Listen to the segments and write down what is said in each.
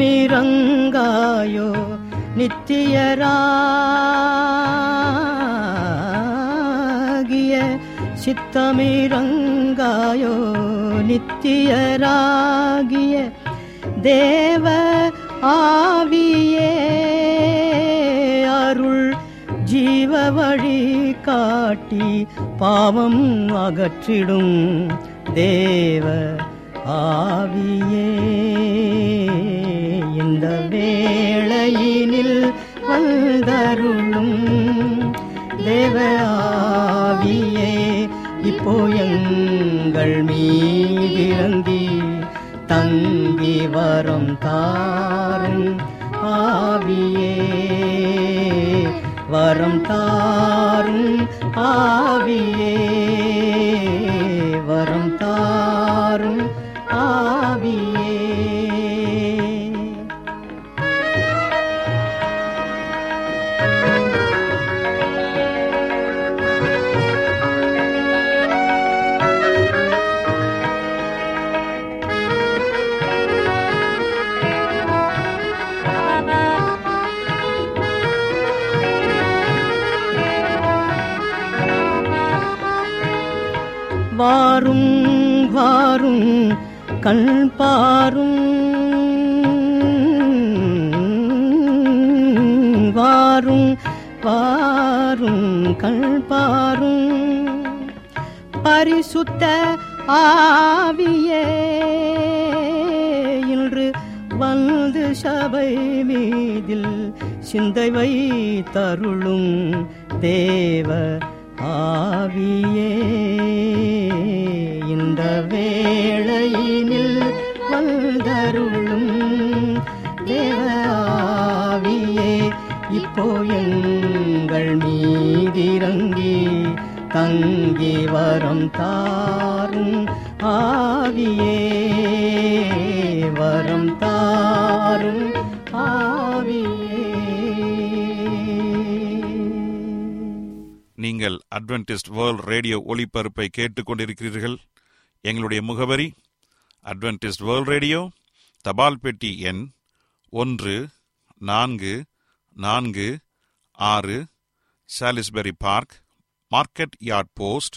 மிரங்காயோ நித்தியராகிய சித்தமிரங்காயோ நித்தியராகிய தேவ ஆவியே அருள் ஜீவ வழி காட்டி பாவம் அகற்றிடும். தேவ ஆவியே. ஆவியே இப்போ எங்கள் மீதிறங்கி தங்கி வரும் தாரும் ஆவியே. வரும் தாரும் ஆவியே. கண் பாரும். வாரும் பாரும் கண் பாரும். பரிசுத்த ஆவியே இன்று வந்து சபை மீதில் சிந்தைவை தருளும் தேவ ஆவியே. இந்த வேளையினில் வரம் தாரும் ஆவியே. வரம் தாரும் ஆவியே. நீங்கள் அட்வென்டிஸ்ட் வேர்ல்ட் ரேடியோ ஒளிபரப்பை கேட்டுக்கொண்டிருக்கிறீர்கள். எங்களுடைய முகவரி அட்வென்டிஸ்ட் வேர்ல்ட் ரேடியோ தபால் பெட்டி எண் ஒன்று நான்கு நான்கு ஆறு Salisbury park market yard post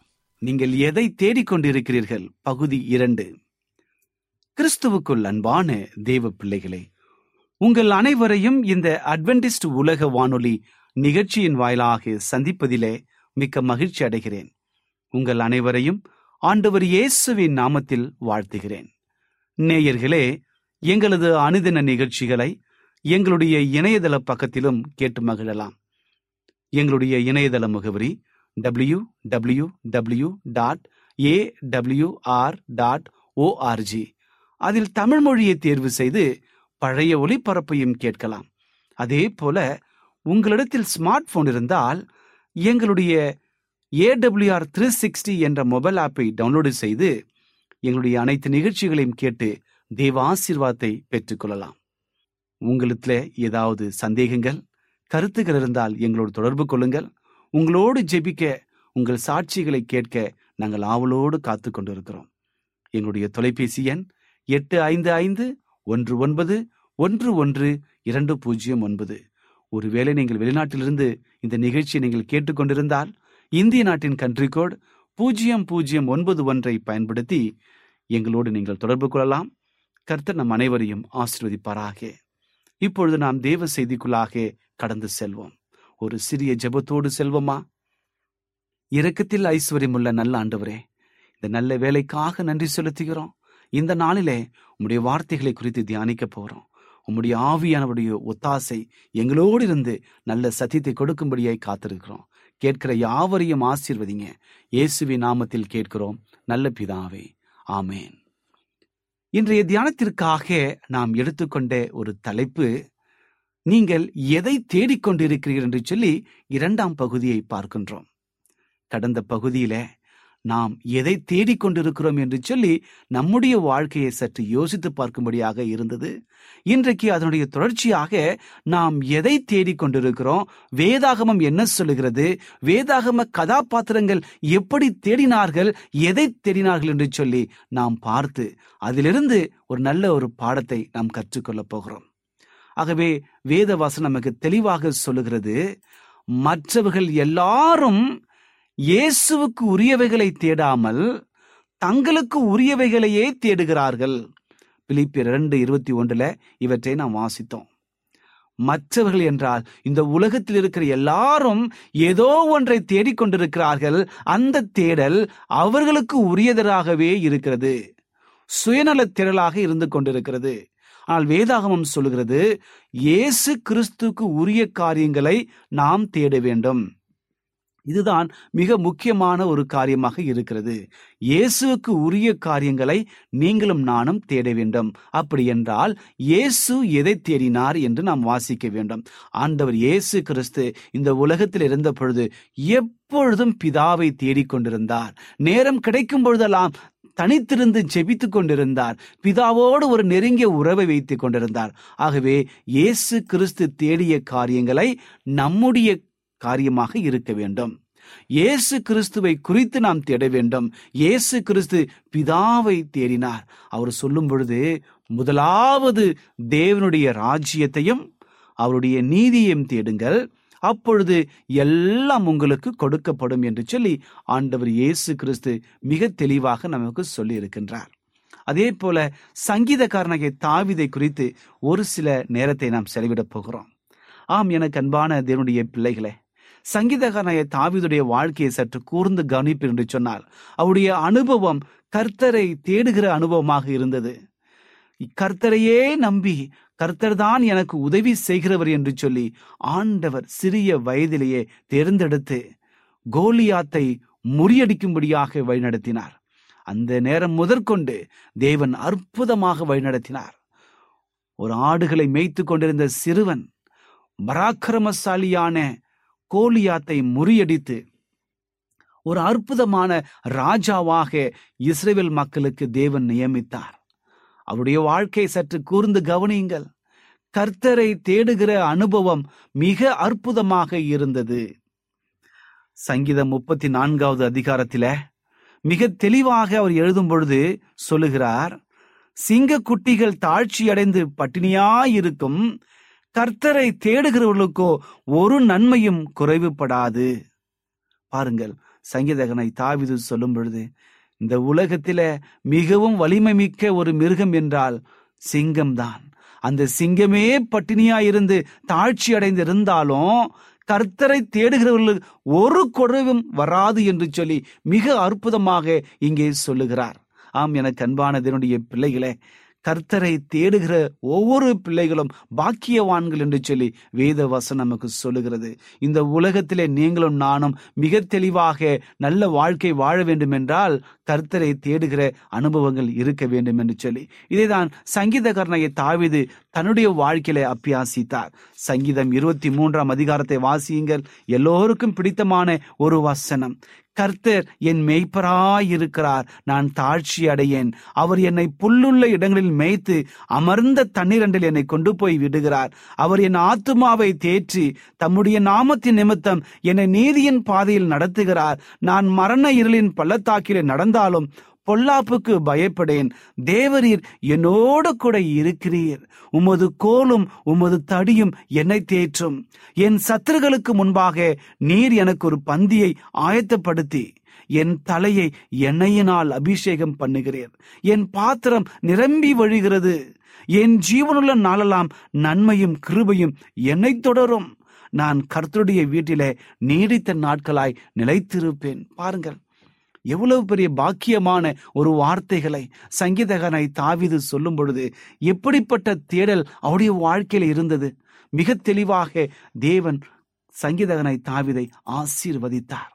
நீங்கள் எதை தேடிக்கொண்டிருக்கிறீர்கள்? பகுதி இரண்டு. கிறிஸ்துவுக்குள் அன்பான தேவ பிள்ளைகளே உங்கள் அனைவரையும் இந்த அட்வென்டிஸ்ட் உலக வானொலி நிகழ்ச்சியின் வாயிலாக சந்திப்பதிலே மிக்க மகிழ்ச்சி அடைகிறேன். உங்கள் அனைவரையும் ஆண்டவர் இயேசுவின் நாமத்தில் வாழ்த்துகிறேன். நேயர்களே எங்களது அனுதின நிகழ்ச்சிகளை எங்களுடைய இணையதள பக்கத்திலும் கேட்டு மகிழலாம். எங்களுடைய இணையதள முகவரி W W W dot A WR dot ORG அதில் தமிழ் மொழியை தேர்வு செய்து பழைய ஒளிபரப்பையும் கேட்கலாம். அதே போல உங்களிடத்தில் ஸ்மார்ட் போன் இருந்தால் எங்களுடைய ஏடபிள்யூஆர் த்ரீ சிக்ஸ்டி என்ற மொபைல் ஆப்பை டவுன்லோடு செய்து எங்களுடைய அனைத்து நிகழ்ச்சிகளையும் கேட்டு தேவ ஆசீர்வாதத்தை பெற்றுக்கொள்ளலாம் உங்களுத்துல ஏதாவது சந்தேகங்கள் கருத்துக்கள் இருந்தால் எங்களோடு தொடர்பு கொள்ளுங்கள். உங்களோடு ஜெபிக்க உங்கள் சாட்சிகளை கேட்க நாங்கள் ஆவலோடு காத்து கொண்டிருக்கிறோம். எங்களுடைய தொலைபேசி எண் எட்டு ஐந்து ஐந்து ஒன்று ஒன்பது ஒன்று ஒன்று இரண்டு பூஜ்ஜியம் ஒன்பது. ஒருவேளை நீங்கள் வெளிநாட்டிலிருந்து இந்த நிகழ்ச்சியை நீங்கள் கேட்டுக்கொண்டிருந்தால் இந்திய நாட்டின் கண்ட்ரி கோட் பூஜ்ஜியம் பூஜ்ஜியம் ஒன்பது ஒன்றை பயன்படுத்தி எங்களோடு நீங்கள் தொடர்பு கொள்ளலாம். கர்த்தர் நம் அனைவரையும் ஆசிர்வதிப்பாராக. இப்பொழுது நாம் தேவ செய்திக்குள்ளாக கடந்து செல்வோம். ஒரு சிறிய ஜெபத்தோடு செல்வோமா? இரக்கத்தில் ஐஸ்வர்யமுள்ள நல்ல ஆண்டவரே இந்த நல்ல வேலைக்காக நன்றி செலுத்துகிறோம். இந்த நாளிலே உம்முடைய வார்த்தைகளை குறித்து தியானிக்க போறோம். உம்முடைய ஆவியானவருடைய ஒத்தாசை எங்களோடு இருந்து நல்ல சத்தியத்தை கொடுக்கும்படியாய் காத்திருக்கிறோம். கேட்கிற யாவரையும் ஆசீர்வதிங்க. இயேசுவின் நாமத்தில் கேட்கிறோம். நல்ல பிதாவே ஆமேன். இன்றைய தியானத்திற்காக நாம் எடுத்துக்கொண்ட ஒரு தலைப்பு நீங்கள் எதை தேடிக்கொண்டிருக்கிறீர்கள் என்று சொல்லி இரண்டாம் பகுதியை பார்க்கின்றோம். கடந்த பகுதியில நாம் எதை தேடிக்கொண்டிருக்கிறோம் என்று சொல்லி நம்முடைய வாழ்க்கையை சற்று யோசித்து பார்க்கும்படியாக இருந்தது. இன்றைக்கு அதனுடைய தொடர்ச்சியாக நாம் எதை தேடிக்கொண்டிருக்கிறோம் வேதாகமம் என்ன சொல்லுகிறது வேதாகம கதாபாத்திரங்கள் எப்படி தேடினார்கள் எதை தேடினார்கள் என்று சொல்லி நாம் பார்த்து அதிலிருந்து ஒரு நல்ல ஒரு பாடத்தை நாம் கற்றுக்கொள்ளப் போகிறோம். ஆகவே வேதவாசம் நமக்கு தெளிவாக சொல்லுகிறது மற்றவர்கள் எல்லாரும் இயேசுவுக்கு உரியவைகளை தேடாமல் தங்களுக்கு உரியவைகளையே தேடுகிறார்கள். பிலிப்பியர் இரண்டு இருபத்தி ஒன்றுல இவற்றை நாம் வாசித்தோம். மற்றவர்கள் என்றால் இந்த உலகத்தில் இருக்கிற எல்லாரும் ஏதோ ஒன்றை தேடிக்கொண்டிருக்கிறார்கள். அந்த தேடல் அவர்களுக்கு உரியதராகவே இருக்கிறது. சுயநல திரளாக இருந்து கொண்டிருக்கிறது. ஆனால் வேதாகமம் சொல்லுகிறது இயேசு கிறிஸ்துக்கு உரிய காரியங்களை நாம் தேட வேண்டும். இதுதான் மிக முக்கியமான ஒரு காரியமாக இருக்கிறது. இயேசுவுக்கு உரிய காரியங்களை நீங்களும் நானும் தேட வேண்டும். அப்படி என்றால் இயேசு எதை தேடினார் என்று நாம் வாசிக்க வேண்டும். ஆண்டவர் இயேசு கிறிஸ்து இந்த உலகத்தில் இருந்த பொழுது எப்பொழுதும் பிதாவை தேடிக்கொண்டிருந்தார். நேரம் கிடைக்கும் பொழுதெல்லாம் தனித்திருந்து ஜெபித்து கொண்டிருந்தார். பிதாவோடு ஒரு நெருங்கிய உறவை வைத்துக் கொண்டிருந்தார். ஆகவே இயேசு கிறிஸ்து தேடிய காரியங்களை நம்முடைய காரியமாக இருக்க வேண்டும். இயேசு கிறிஸ்துவை குறித்து நாம் தேட வேண்டும். இயேசு கிறிஸ்து பிதாவை தேடினார். அவர் சொல்லும் பொழுது முதலாவது தேவனுடைய ராஜ்யத்தையும் அவருடைய நீதியையும் தேடுங்கள். அப்பொழுது எல்லாம் உங்களுக்கு கொடுக்கப்படும் என்று சொல்லி ஆண்டவர் இயேசு கிறிஸ்து மிக தெளிவாக நமக்கு சொல்லி இருக்கின்றார் அதே போல சங்கீதக்காரனாகிய தாவிதை குறித்து ஒரு சில நேரத்தை நாம் செலவிடப் போகிறோம். ஆம் எனக்கு அன்பான தேவனுடைய பிள்ளைகளே சங்கீதகாரனாய தாவிதுடைய வாழ்க்கையை சற்று கூர்ந்து கவனிப்பு என்று சொன்னால் அவருடைய அனுபவம் கர்த்தரை தேடுகிற அனுபவமாக இருந்தது. கர்த்தரையே நம்பி கர்த்தர் தான் எனக்கு உதவி செய்கிறவர் என்று சொல்லி ஆண்டவர் சிறிய வயதிலேயே தேர்ந்தெடுத்து கோலியாத்தை முறியடிக்கும்படியாக வழிநடத்தினார். அந்த நேரம் முதற்கொண்டு தேவன் அற்புதமாக வழிநடத்தினார். ஒரு ஆடுகளை மேய்த்து கொண்டிருந்த சிறுவன் பராக்கிரமசாலியான கோலியாத்தை முறியடித்து ஒரு அற்புதமான ராஜாவாக இஸ்ரேல் மக்களுக்கு தேவன் நியமித்தார். அவருடைய வாழ்க்கை சற்று கூர்ந்து கவனியுங்கள். கர்த்தரை தேடுகிற அனுபவம் மிக அற்புதமாக இருந்தது. சங்கீதம் முப்பத்தி நான்காவது அதிகாரத்தில மிக தெளிவாக அவர் எழுதும் பொழுது சொல்லுகிறார் சிங்க குட்டிகள் தாழ்ச்சி அடைந்து பட்டினியாயிருக்கும். கர்த்தரை தேடுகிறவர்களுக்கோ ஒரு நன்மையும் குறைவுபடாது. பாருங்கள் சங்கீதகனை தாவிது சொல்லும் பொழுது இந்த உலகத்தில மிகவும் வலிமை மிக்க ஒரு மிருகம் என்றால் சிங்கம்தான். அந்த சிங்கமே பட்டினியா இருந்து தாழ்ச்சி அடைந்து இருந்தாலும் கர்த்தரை தேடுகிறவர்களுக்கு ஒரு குறைவும் வராது என்று சொல்லி மிக அற்புதமாக இங்கே சொல்லுகிறார். ஆம் எனக்கு அன்பானதனுடைய பிள்ளைகளே கர்த்தரை தேடுகிற ஒவ்வொரு பிள்ளைகளும் பாக்கியவான்கள் என்று சொல்லி வேத வசனம் நமக்கு சொல்லுகிறது. இந்த உலகத்திலே நீங்களும் நானும் மிக தெளிவாக நல்ல வாழ்க்கை வாழ வேண்டும் என்றால் கர்த்தரை தேடுகிற அனுபவங்கள் இருக்க வேண்டும் என்று சொல்லி. இதைதான் சங்கீதகரனையை தாவிது தன்னுடைய வாழ்க்கையில அப்பியாசித்தார் சங்கீதம் இருபத்தி மூன்றாம் அதிகாரத்தை வாசியுங்கள். எல்லோருக்கும் பிடித்தமான ஒரு வசனம். கர்த்தர் என் மெய்ப்பராயிருக்கிறார். நான் தாழ்ச்சி அடையேன். அவர் என்னை புல்லுள்ள இடங்களில் மேய்த்து அமர்ந்த தண்ணீரண்டில் என்னை கொண்டு போய் விடுகிறார். அவர் என் ஆத்துமாவை தேற்றி தம்முடைய நாமத்தின் நிமித்தம் என்னை நீதியின் பாதையில் நடத்துகிறார். நான் மரண இருளின் பள்ளத்தாக்கிலே நடந்தாலும் பொல்லாப்புக்கு பயப்படேன். தேவரீர் என்னோடு கூட இருக்கிறீர். உமது கோலும் உமது தடியும் என்னை தேற்றும். என் சத்துருகளுக்கு முன்பாக நீர் எனக்கு ஒரு பந்தியை ஆயத்தப்படுத்தி. என் தலையை எண்ணெயினால் அபிஷேகம் பண்ணுகிறேன் என் பாத்திரம் நிரம்பி வழிகிறது. என் ஜீவனுள்ள நாளெல்லாம் நன்மையும் கிருபையும் என்னை தொடரும். நான் கர்த்தருடைய வீட்டிலே நீடித்த நாட்களாய் நிலைத்திருப்பேன். பாருங்கள். எவ்வளவு பெரிய பாக்கியமான ஒரு வார்த்தைகளை சங்கீதகனை தாவிது சொல்லும் பொழுது எப்படிப்பட்ட தேடல் அவருடைய வாழ்க்கையில இருந்தது? மிக தெளிவாக தேவன் சங்கீதகனை தாவிதை ஆசீர்வதித்தார்.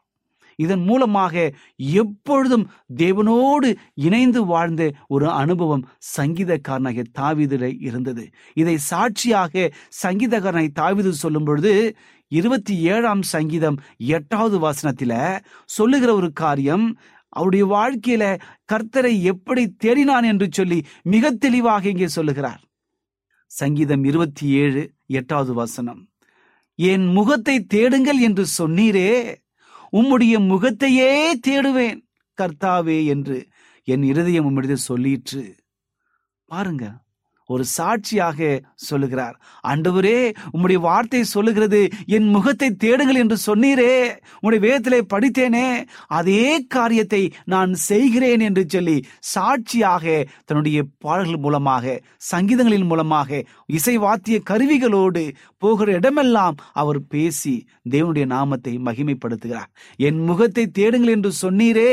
இதன் மூலமாக எப்பொழுதும் தேவனோடு இணைந்து வாழ்ந்த ஒரு அனுபவம் சங்கீதக்காரனாகிய தாவிதில் இருந்தது. இதை சாட்சியாக சங்கீதக்காரனை தாவிது சொல்லும் பொழுது இருபத்தி ஏழாம் சங்கீதம் எட்டாவது வாசனத்தில சொல்லுகிற ஒரு காரியம் அவருடைய வாழ்க்கையில கர்த்தரை எப்படி தேடினான் என்று சொல்லி மிக தெளிவாக இங்கே சொல்லுகிறார். சங்கீதம் இருபத்தி ஏழு எட்டாவது வாசனம். என் முகத்தை தேடுங்கள் என்று சொன்னீரே உம்முடைய முகத்தையே தேடுவேன் கர்த்தாவே என்று என் இருதயம் உம்மிடத்தில் சொல்லிற்று. பாருங்க ஒரு சாட்சியாக சொல்லுகிறார். ஆண்டவரே உம்முடைய வார்த்தை சொல்லுகிறது. என் முகத்தை தேடுங்கள் என்று சொன்னீரே. உம்முடைய வேதத்திலே படித்தேனே. அதே காரியத்தை நான் செய்கிறேன் என்று சொல்லி சாட்சியாக தன்னுடைய பாடல்கள் மூலமாக சங்கீதங்களின் மூலமாக இசை வாத்திய கருவிகளோடு போகிற இடமெல்லாம் அவர் பேசி தேவனுடைய நாமத்தை மகிமைப்படுத்துகிறார். என் முகத்தை தேடுங்கள் என்று சொன்னீரே.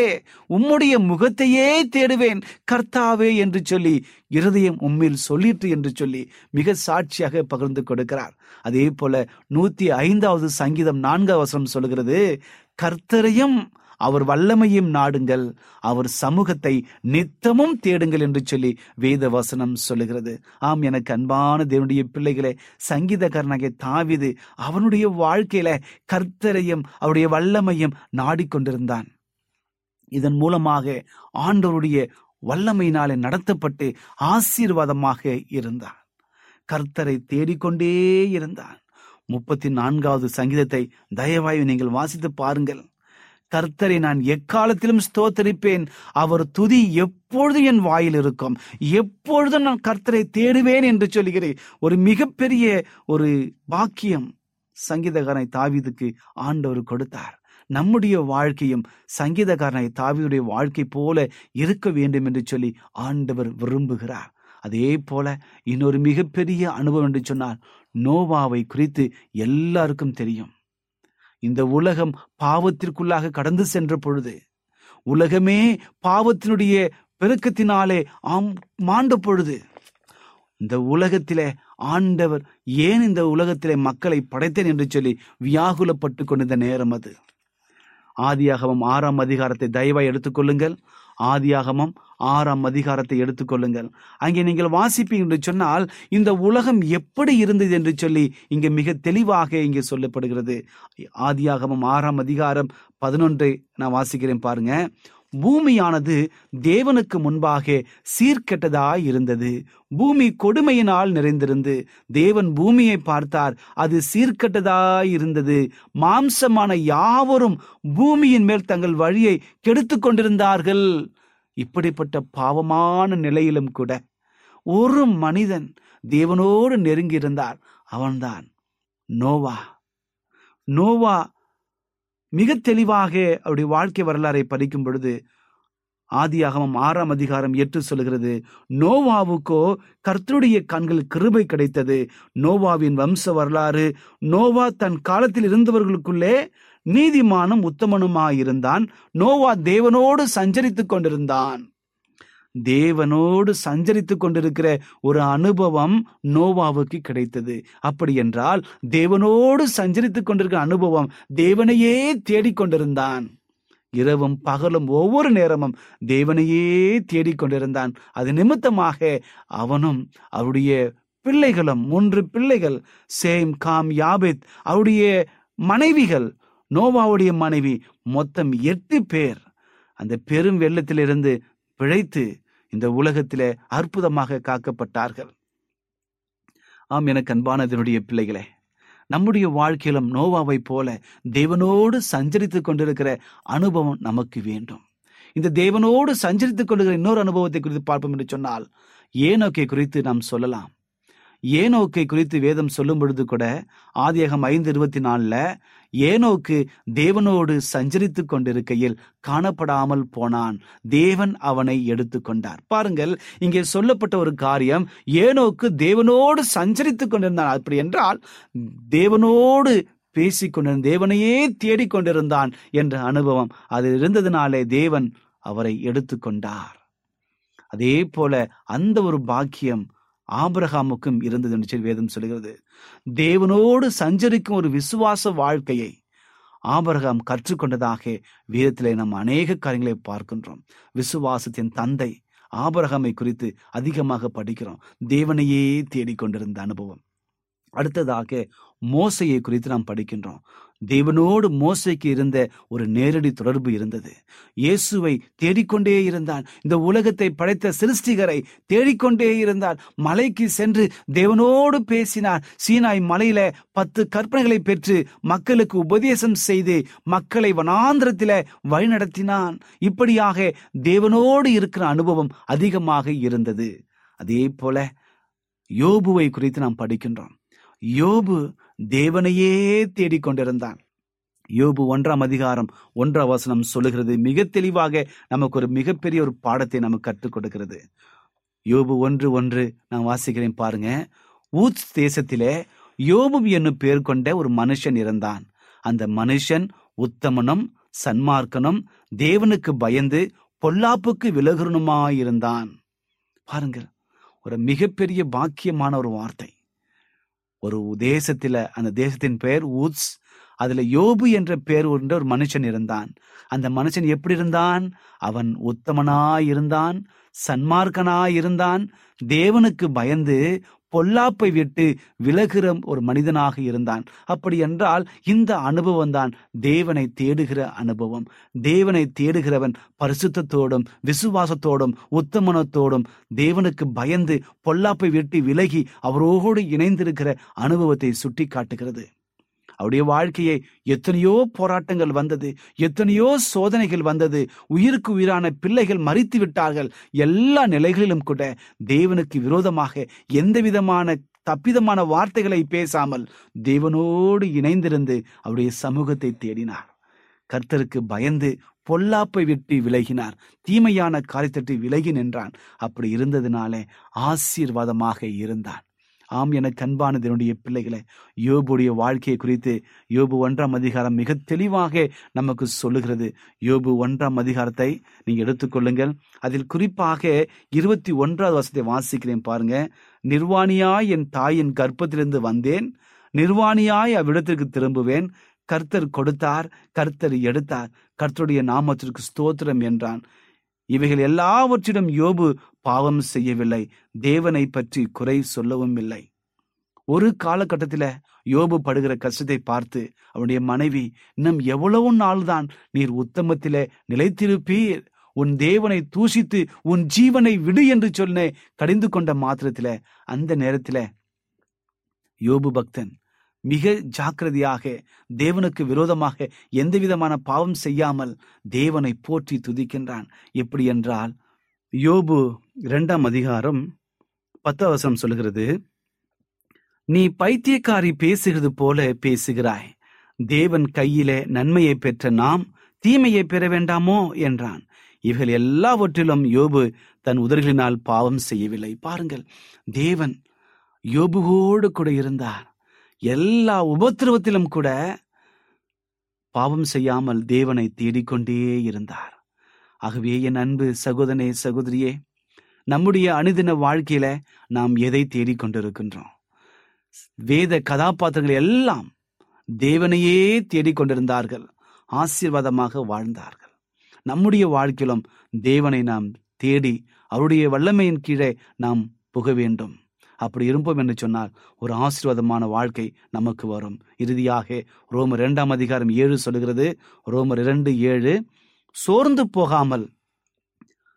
உம்முடைய முகத்தையே தேடுவேன். கர்த்தாவே என்று சொல்லி இருதயம் உம்மில் சொல்லி சொல்லிற்று என்று சொல்லி மிக சாட்சியாக பகிர்ந்து கொடுக்கிறார். அதே போல நூத்தி ஐந்தாவது சங்கீதம் நான்காவது வசனம் சொல்கிறது கர்த்தரையும் அவர் வல்லமையும் நாடுங்கள் அவர் சமூகத்தை நித்தமும் தேடுங்கள் என்று சொல்லி வேத வசனம் சொல்லுகிறது. ஆம் எனக்கு அன்பான தேவனுடைய பிள்ளைகளை சங்கீதக்காரனாகிய தாவிது அவனுடைய வாழ்க்கையில கர்த்தரையும் அவருடைய வல்லமையும் நாடிக்கொண்டிருந்தான். இதன் மூலமாக ஆண்டவருடைய வல்லமையினாலே நடத்தப்பட்டு ஆசீர்வாதமாக இருந்தான். கர்த்தரை தேடிக்கொண்டே இருந்தான். முப்பத்தி நான்காவது சங்கீதத்தை தயவாயு நீங்கள் வாசித்து பாருங்கள். கர்த்தரை நான் எக்காலத்திலும் ஸ்தோத்தரிப்பேன். அவர் துதி எப்பொழுது என் வாயில் இருக்கும்? எப்பொழுதும் நான் கர்த்தரை தேடுவேன் என்று சொல்கிறேன் ஒரு மிகப்பெரிய ஒரு பாக்கியம் சங்கீதகாரனை தாவிதுக்கு ஆண்டவர் கொடுத்தார். நம்முடைய வாழ்க்கையும் சங்கீதக்காரனை தாவியுடைய வாழ்க்கை போல இருக்க வேண்டும் என்று சொல்லி ஆண்டவர் விரும்புகிறார். அதே போல இன்னொரு மிகப்பெரிய அனுபவம் என்று சொன்னால் நோவாவை குறித்து எல்லாருக்கும் தெரியும். இந்த உலகம் பாவத்திற்குள்ளாக கடந்து சென்ற பொழுது உலகமே பாவத்தினுடைய பெருக்கத்தினாலே ஆம் மாண்ட பொழுது இந்த உலகத்திலே ஆண்டவர் ஏன் இந்த உலகத்திலே மக்களை படைத்தேன் என்று சொல்லி வியாகுலப்பட்டு கொண்டிருந்த நேரம் அது. ஆதியாகமம் ஆறாம் அதிகாரத்தை தயவாய் எடுத்துக்கொள்ளுங்கள். ஆதியாகமம் ஆறாம் அதிகாரத்தை எடுத்துக்கொள்ளுங்கள். அங்கே நீங்கள் வாசிப்பீங்க என்று சொன்னால் இந்த உலகம் எப்படி இருந்தது என்று சொல்லி இங்கே மிக தெளிவாக இங்கே சொல்லப்படுகிறது. ஆதியாகமம் ஆறாம் அதிகாரம் பதினொன்றை நான் வாசிக்கிறேன் பாருங்க. பூமியானது தேவனுக்கு முன்பாக சீர்கெட்டதாய் இருந்தது பூமி கொடுமையினால் நிறைந்திருந்து தேவன் பூமியை பார்த்தார். அது சீர்கெட்டதாய் இருந்தது மாம்சமான யாவரும் பூமியின் மேல் தங்கள் வழியை கெடுத்து கொண்டிருந்தார்கள். இப்படிப்பட்ட பாவமான நிலையிலும் கூட ஒரு மனிதன் தேவனோடு நெருங்கி இருந்தார் அவன்தான் நோவா. நோவா மிக தெளிவாக அவருடைய வாழ்க்கை வரலாறை படிக்கும் பொழுது ஆதியாகவும் ஆறாம் அதிகாரம் எட்டு சொல்கிறது நோவாவுக்கோ கர்த்தருடைய கண்கள் கிருபை கிடைத்தது. நோவாவின் வம்ச வரலாறு நோவா தன் காலத்தில் இருந்தவர்களுக்குள்ளே நீதிமானும் உத்தமனுமாயிருந்தான். நோவா தேவனோடு சஞ்சரித்துக் கொண்டிருந்தான். தேவனோடு சஞ்சரித்து கொண்டிருக்கிற ஒரு அனுபவம் நோவாவுக்கு கிடைத்தது. அப்படி என்றால் தேவனோடு சஞ்சரித்து கொண்டிருக்கிற அனுபவம் தேவனையே தேடிக்கொண்டிருந்தான் இரவும் பகலும் ஒவ்வொரு நேரமும் தேவனையே தேடிக்கொண்டிருந்தான் அது நிமித்தமாக அவனும் அவருடைய பிள்ளைகளும் மூன்று பிள்ளைகள் சேம் காம் யாபித் அவருடைய மனைவிகள் நோவாவுடைய மனைவி மொத்தம் எட்டு பேர். அந்த பெரும் வெள்ளத்திலிருந்து பிழைத்து இந்த உலகத்திலே அற்புதமாக காக்கப்பட்டார்கள். ஆம் எனக்கு அன்பானதனுடைய பிள்ளைகளே நம்முடைய வாழ்க்கையிலும் நோவாவை போல தேவனோடு சஞ்சரித்து கொண்டிருக்கிற அனுபவம் நமக்கு வேண்டும். இந்த தேவனோடு சஞ்சரித்து கொண்டிருக்கிற இன்னொரு அனுபவத்தை குறித்து பார்ப்போம் என்று சொன்னால் ஏனோக்கை குறித்து நாம் சொல்லலாம். ஏனோக்கை குறித்து வேதம் சொல்லும் பொழுது கூட ஆதியகம் ஐந்து இருபத்தி நாலுல ஏனோக்கு தேவனோடு சஞ்சரித்து கொண்டிருக்கையில் காணப்படாமல் போனான். தேவன் அவனை எடுத்துக்கொண்டார் பாருங்கள் இங்கே சொல்லப்பட்ட ஒரு காரியம் ஏனோக்கு தேவனோடு சஞ்சரித்து கொண்டிருந்தான். அப்படி என்றால் தேவனோடு பேசிக்கொண்டிருந்த தேவனையே தேடிக்கொண்டிருந்தான் என்ற அனுபவம் அதில் இருந்ததினாலே தேவன் அவரை எடுத்துக்கொண்டார் அதே போல அந்த ஒரு பாக்கியம் ஆபிரகாமுக்கும் இருந்தது என்று சொல்லி வேதம் சொல்கிறது தேவனோடு சஞ்சரிக்கும் ஒரு விசுவாச வாழ்க்கையை ஆபரகாம் கற்றுக்கொண்டதாக வேதத்திலே நாம் அநேக காரியங்களை பார்க்கின்றோம். விசுவாசத்தின் தந்தை ஆபரகாமை குறித்து அதிகமாக படிக்கிறோம். தேவனையே தேடிக்கொண்டிருந்த அனுபவம். அடுத்ததாக மோசையை குறித்து நாம் படிக்கின்றோம். தேவனோடு மோசைக்கு இருந்த ஒரு நேரடி தொடர்பு இருந்தது. இயேசுவை தேடிக்கொண்டே இருந்தான். இந்த உலகத்தை படைத்த சிருஷ்டிகரை தேடிக்கொண்டே இருந்தான். மலைக்கு சென்று தேவனோடு பேசினார் சீனாய் மலையில பத்து கற்பனைகளை பெற்று மக்களுக்கு உபதேசம் செய்து மக்களை வனாந்திரத்தில வழிநடத்தினான். இப்படியாக தேவனோடு இருக்கிற அனுபவம் அதிகமாக இருந்தது. அதே போல யோபுவை குறித்து நாம் படிக்கின்றோம். யோபு தேவனையே தேடிக்கொண்டிருந்தான். யோபு ஒன்றாம் அதிகாரம் ஒன்றாம் வசனம் சொல்லுகிறது. மிக தெளிவாக நமக்கு ஒரு மிகப்பெரிய ஒரு பாடத்தை நமக்கு கற்றுக் கொடுக்கிறது. யோபு ஒன்று ஒன்று நான் வாசிக்கிறேன் பாருங்க. ஊத் தேசத்திலே யோபு என்னும் பேர் கொண்ட ஒரு மனுஷன் இருந்தான். அந்த மனுஷன் உத்தமனும் சன்மார்க்கனும் தேவனுக்கு பயந்து பொல்லாப்புக்கு விலகுறனுமாயிருந்தான். பாருங்கள் ஒரு மிகப்பெரிய பாக்கியமான ஒரு வார்த்தை. ஒரு தேசத்துல அந்த தேசத்தின் பெயர் ஊத்ஸ். அதுல யோபு என்ற பெயர் கொண்ட ஒரு மனுஷன் இருந்தான். அந்த மனுஷன் எப்படி இருந்தான்? அவன் உத்தமனாய் இருந்தான் சன்மார்க்கனாய் இருந்தான் தேவனுக்கு பயந்து பொல்லாப்பை விட்டு விலகிற ஒரு மனிதனாக இருந்தான். அப்படி என்றால் இந்த அனுபவம் தான் தேவனை தேடுகிற அனுபவம். தேவனை தேடுகிறவன் பரிசுத்தத்தோடும் விசுவாசத்தோடும் உத்தமனத்தோடும் தேவனுக்கு பயந்து பொல்லாப்பை விட்டு விலகி அவரோடு இணைந்திருக்கிற அனுபவத்தை சுட்டி காட்டுகிறது அவருடைய வாழ்க்கையை எத்தனையோ போராட்டங்கள் வந்தது எத்தனையோ சோதனைகள் வந்தது. உயிருக்கு உயிரான பிள்ளைகள் மறித்து விட்டார்கள். எல்லா நிலைகளிலும் கூட தேவனுக்கு விரோதமாக எந்த விதமான தப்பிதமான வார்த்தைகளை பேசாமல் தேவனோடு இணைந்திருந்து அவருடைய சமூகத்தை தேடினார். கர்த்தருக்கு பயந்து பொல்லாப்பை விட்டு விலகினார். தீமையான காரியத்தை விலகி நின்றான். அப்படி இருந்ததினாலே ஆசீர்வாதமாக இருந்தான். ஆம் என கண்பானதனுடைய பிள்ளைகளை யோபுடைய வாழ்க்கையை குறித்து யோபு ஒன்றாம் அதிகாரம் மிக தெளிவாக நமக்கு சொல்லுகிறது. யோபு ஒன்றாம் அதிகாரத்தை நீங்க எடுத்துக்கொள்ளுங்கள். அதில் குறிப்பாக இருபத்தி ஒன்றாவது வருஷத்தை வாசிக்கிறேன் பாருங்க. நிர்வாணியாய் என் தாயின் கர்ப்பத்திலிருந்து வந்தேன். நிர்வாணியாய் அவ்விடத்திற்கு திரும்புவேன். கர்த்தர் கொடுத்தார் கர்த்தர் எடுத்தார். கர்த்தருடைய நாமத்திற்கு ஸ்தோத்திரம் என்றான். இவைகள் எல்லாவற்றிடம் யோபு பாவம் செய்யவில்லை. தேவனை பற்றி குறை சொல்லவும் இல்லை. ஒரு காலகட்டத்தில் யோபு படுகிற கஷ்டத்தை பார்த்து அவனுடைய மனைவி இன்னும் எவ்வளவு நாள்தான் நீர் உத்தமத்திலே நிலைத்திருப்பீர்? உன் தேவனை தூஷித்து உன் ஜீவனை விடு என்று சொன்ன கடிந்து கொண்ட மாத்திரத்தில அந்த நேரத்தில யோபு பக்தன் மிக ஜாக்கிரதையாக தேவனுக்கு விரோதமாக எந்த விதமான பாவம் செய்யாமல் தேவனை போற்றி துதிக்கின்றான். எப்படி என்றால் யோபு இரண்டாம் அதிகாரம் பத்தவசனம் சொல்கிறது நீ பைத்தியக்காரி பேசுகிறது போல பேசுகிறாய். தேவன் கையிலே நன்மையை பெற்ற நாம் தீமையை பெற வேண்டாமோ? என்றான். இவைகள் எல்லாவற்றிலும் யோபு தன் உதர்களினால் பாவம் செய்யவில்லை. பாருங்கள் தேவன் யோபுவோடு கூட இருந்தார். எல்லா உபத்திரவத்திலும் கூட பாவம் செய்யாமல் தேவனை தேடிக்கொண்டே இருந்தார். ஆகவே என் அன்பு சகோதரனே சகோதரியே நம்முடைய அனுதின வாழ்க்கையில நாம் எதை தேடிக்கொண்டிருக்கின்றோம்? வேத கதாபாத்திரங்கள் எல்லாம் தேவனையே தேடிக்கொண்டிருந்தார்கள். ஆசீர்வாதமாக வாழ்ந்தார்கள். நம்முடைய வாழ்க்கையிலும் தேவனை நாம் தேடி அவருடைய வல்லமையின் கீழே நாம் புக வேண்டும். அப்படி இருப்போம் என்று சொன்னால் ஒரு ஆசீர்வாதமான வாழ்க்கை நமக்கு வரும். இறுதியாக ரோமர் இரண்டாம் அதிகாரம் ஏழு சொல்லுகிறது. ரோமர் இரண்டு ஏழு சோர்ந்து போகாமல்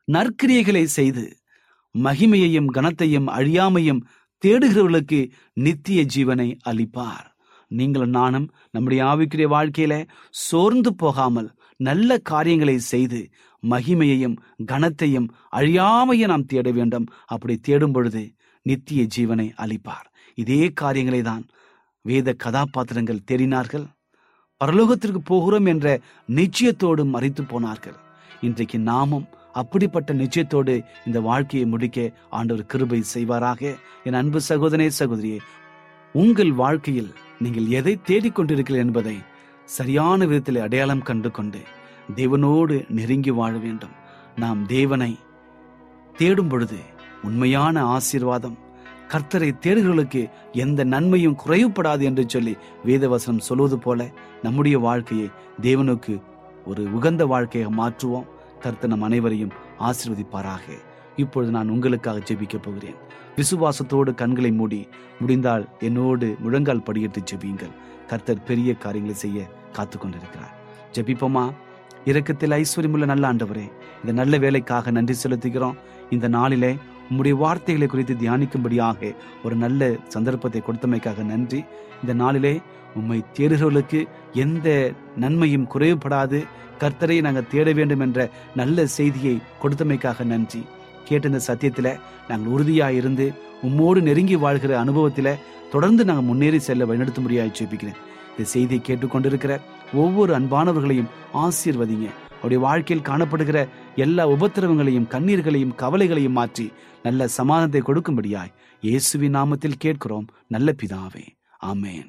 நற்கிரியைகளை செய்து மகிமையையும் கனத்தையும் அழியாமையும் தேடுகிறவர்களுக்கு நித்திய ஜீவனை அளிப்பார். நீங்களும் நானும் நம்முடைய ஆவிக்குரிய வாழ்க்கையில சோர்ந்து போகாமல் நல்ல காரியங்களை செய்து மகிமையையும் கனத்தையும் அழியாமையும் நாம் தேட வேண்டும். அப்படி தேடும் பொழுது நித்திய ஜீவனை அளிப்பார். இதே காரியங்களை தான் வேத கதாபாத்திரங்கள் தேடினார்கள். பரலோகத்திற்கு போகிறோம் என்ற நிச்சயத்தோடு மறைத்து போனார்கள். இன்றைக்கு நாமும் அப்படிப்பட்ட நிச்சயத்தோடு இந்த வாழ்க்கையை முடிக்க ஆண்டவர் கிருபை செய்வாராக. என் அன்பு சகோதரே சகோதரியே உங்கள் வாழ்க்கையில் நீங்கள் எதை தேடிக்கொண்டிருக்கிறீர்கள் என்பதை சரியான விதத்தில் அடையாளம் கண்டு கொண்டு தேவனோடு நெருங்கி வாழ வேண்டும். நாம் தேவனை தேடும் பொழுது உண்மையான ஆசீர்வாதம். கர்த்தரை தேடுகளுக்கு எந்த நன்மையும் குறைவுபடாது என்று சொல்லி வேதவசனம் சொல்வது போல நம்முடைய வாழ்க்கையை தேவனுக்கு ஒரு உகந்த வாழ்க்கையாக மாற்றுவோம். கர்த்தர் நம் அனைவரையும் ஆசீர்வதிப்பாராக. இப்பொழுது நான் உங்களுக்காக ஜெபிக்கப் போகிறேன். விசுவாசத்தோடு கண்களை மூடி முடிந்தால் என்னோடு முழங்கால் படியிட்டு ஜெபியுங்கள். கர்த்தர் பெரிய காரியங்களை செய்ய காத்து கொண்டிருக்கிறார். ஜெபிப்போமா? இரக்கத்தில் ஐஸ்வர்யமுள்ள நல்ல ஆண்டவரே இந்த நல்ல வேலைக்காக நன்றி செலுத்துகிறோம். இந்த நாளிலே உம்முடைய வார்த்தைகளை குறித்து தியானிக்கும்படியாக ஒரு நல்ல சந்தர்ப்பத்தை கொடுத்தமைக்காக நன்றி. இந்த நாளிலே உம்மை தேடுகிறவர்களுக்கு எந்த நன்மையும் குறைவுபடாது. கர்த்தரை நாங்கள் தேட வேண்டும் என்ற நல்ல செய்தியை கொடுத்தமைக்காக நன்றி. கேட்ட இந்த சத்தியத்தில் நாங்கள் உறுதியாக இருந்து உம்மோடு நெருங்கி வாழ்கிற அனுபவத்தில் தொடர்ந்து நாங்கள் முன்னேறி செல்ல வழிநடத்தும்படியாக ஜெபிக்கிறேன். இந்த செய்தியை கேட்டுக்கொண்டிருக்கிற ஒவ்வொரு அன்பானவர்களையும் ஆசீர்வதிங்க. அவருடைய வாழ்க்கையில் காணப்படுகிற எல்லா உபத்திரவங்களையும் கண்ணீர்களையும் கவலைகளையும் மாற்றி நல்ல சமாதானத்தை கொடுக்கும்படியாய் இயேசுவின் நாமத்தில் கேட்கிறோம். நல்ல பிதாவே. ஆமேன்.